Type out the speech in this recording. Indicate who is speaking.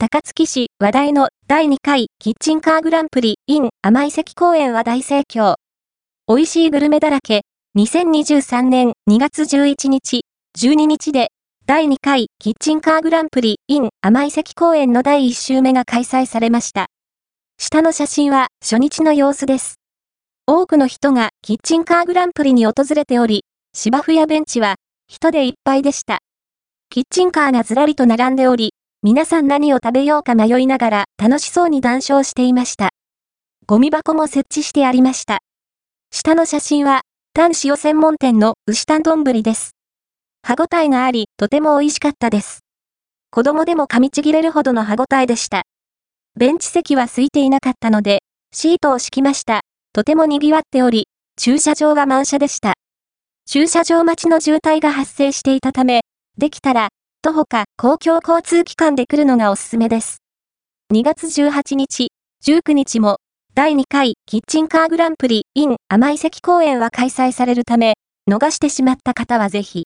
Speaker 1: 高槻市話題の第2回キッチンカーグランプリ in 甘い関公園は大盛況。美味しいグルメだらけ、2023年2月11日、12日で第2回キッチンカーグランプリ in 甘い関公園の第1週目が開催されました。下の写真は初日の様子です。多くの人がキッチンカーグランプリに訪れており、芝生やベンチは人でいっぱいでした。キッチンカーがずらりと並んでおり、皆さん何を食べようか迷いながら楽しそうに談笑していました。ゴミ箱も設置してありました。下の写真は、タン塩専門店の牛タン丼です。歯ごたえがあり、とても美味しかったです。子供でも噛みちぎれるほどの歯ごたえでした。ベンチ席は空いていなかったので、シートを敷きました。とても賑わっており、駐車場は満車でした。駐車場待ちの渋滞が発生していたため、できたら、徒歩か公共交通機関で来るのがおすすめです。2月18日、19日も、第2回キッチンカーグランプリ in 甘い関公演は開催されるため、逃してしまった方はぜひ、